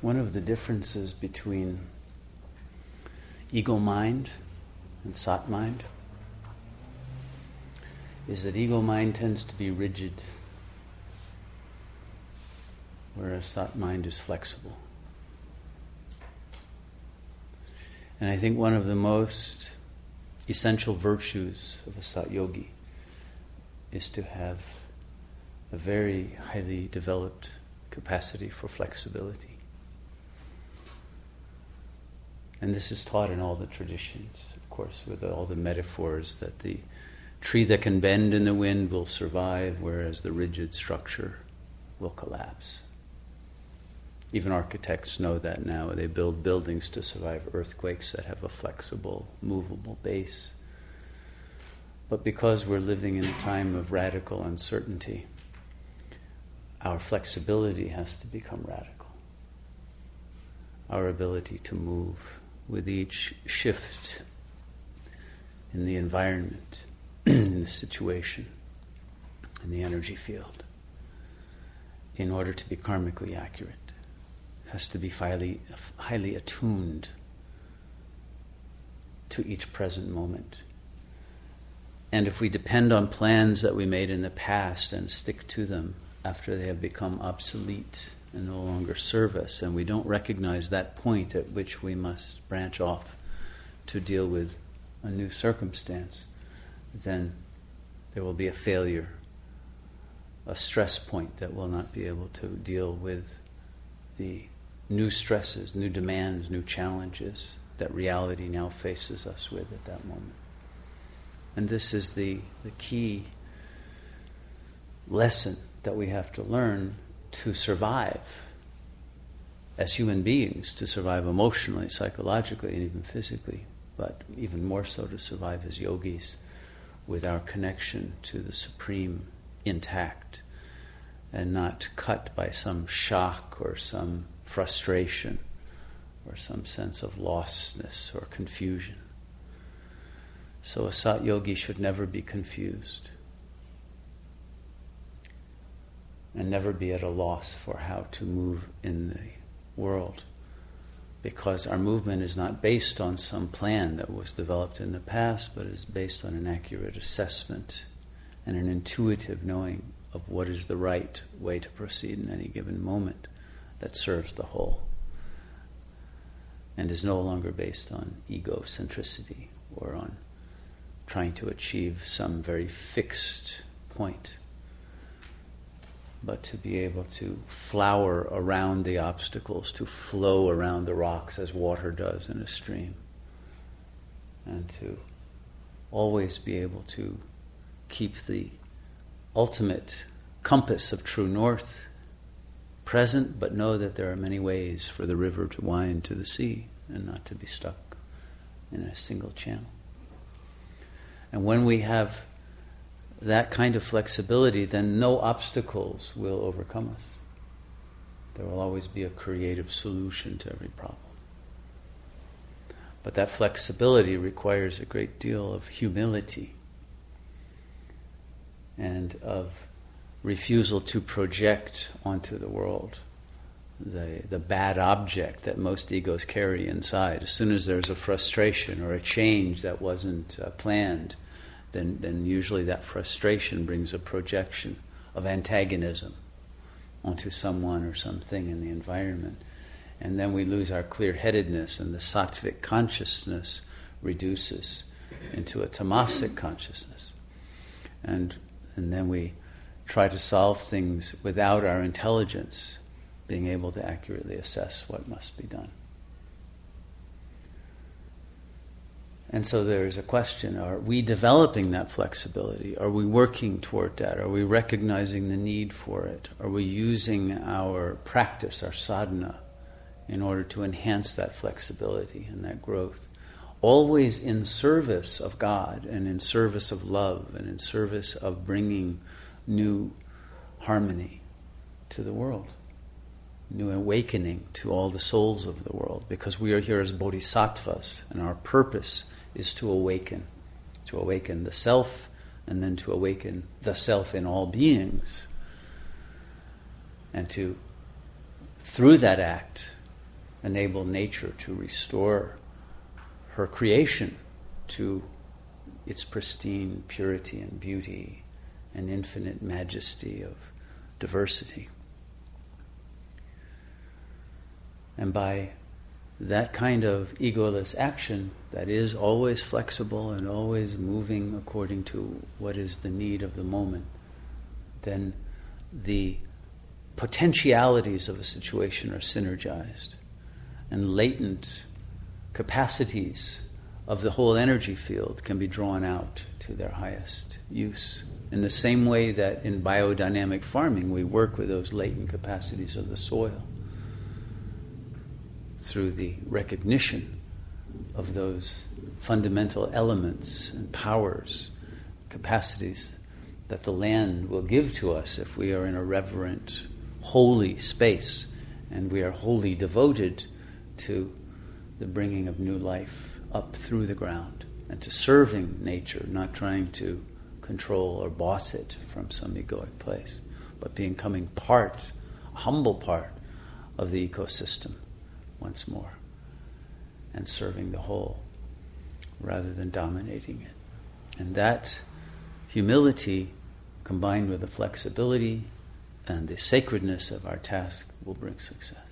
one of the differences between ego mind and sat mind is that ego mind tends to be rigid, whereas sat mind is flexible. And I think one of the most essential virtues of a sat yogi is to have a very highly developed capacity for flexibility. And this is taught in all the traditions, of course, with all the metaphors that the tree that can bend in the wind will survive, whereas the rigid structure will collapse. Even architects know that now. They build buildings to survive earthquakes that have a flexible, movable base. But because we're living in a time of radical uncertainty, our flexibility has to become radical. Our ability to move with each shift in the environment, in the situation, in the energy field, in order to be karmically accurate, has to be highly, highly attuned to each present moment. And if we depend on plans that we made in the past and stick to them after they have become obsolete and no longer serve us, and we don't recognize that point at which we must branch off to deal with a new circumstance, then there will be a failure, a stress point that will not be able to deal with the new stresses, new demands, new challenges that reality now faces us with at that moment. And this is the, the key lesson that we have to learn to survive as human beings, to survive emotionally, psychologically, and even physically, but even more so to survive as yogis with our connection to the Supreme intact and not cut by some shock or some frustration or some sense of lostness or confusion. So a sat yogi should never be confused and never be at a loss for how to move in the world. Because our movement is not based on some plan that was developed in the past, but is based on an accurate assessment and an intuitive knowing of what is the right way to proceed in any given moment that serves the whole and is no longer based on egocentricity or on trying to achieve some very fixed point, but to be able to flower around the obstacles, to flow around the rocks as water does in a stream, and to always be able to keep the ultimate compass of true north present, but know that there are many ways for the river to wind to the sea and not to be stuck in a single channel. And when we have that kind of flexibility, then no obstacles will overcome us. There will always be a creative solution to every problem. But that flexibility requires a great deal of humility and of refusal to project onto the world the, the bad object that most egos carry inside. As soon as there's a frustration or a change that wasn't uh, planned, then, then usually that frustration brings a projection of antagonism onto someone or something in the environment. And then we lose our clear headedness, and the sattvic consciousness reduces into a tamasic consciousness. And, and then we try to solve things without our intelligence being able to accurately assess what must be done. And so there's a question are we developing that flexibility? Are we working toward that? Are we recognizing the need for it? Are we using our practice, our sadhana, in order to enhance that flexibility and that growth? Always in service of God and in service of love and in service of bringing new harmony to the world new awakening to all the souls of the world because we are here as bodhisattvas and our purpose is to awaken, to awaken the self and then to awaken the self in all beings. And to, through that act, enable nature to restore her creation to its pristine purity and beauty and infinite majesty of diversity. And by that kind of egoless action that is always flexible and always moving according to what is the need of the moment, then the potentialities of a situation are synergized and latent capacities of the whole energy field can be drawn out to their highest use. In the same way that in biodynamic farming we work with those latent capacities of the soil through the recognition of those fundamental elements and powers, capacities that the land will give to us if we are in a reverent, holy space and we are wholly devoted to the bringing of new life up through the ground and to serving nature, not trying to control or boss it from some egoic place, but becoming part, a humble part of the ecosystem once more and serving the whole rather than dominating it. And that humility combined with the flexibility and the sacredness of our task will bring success.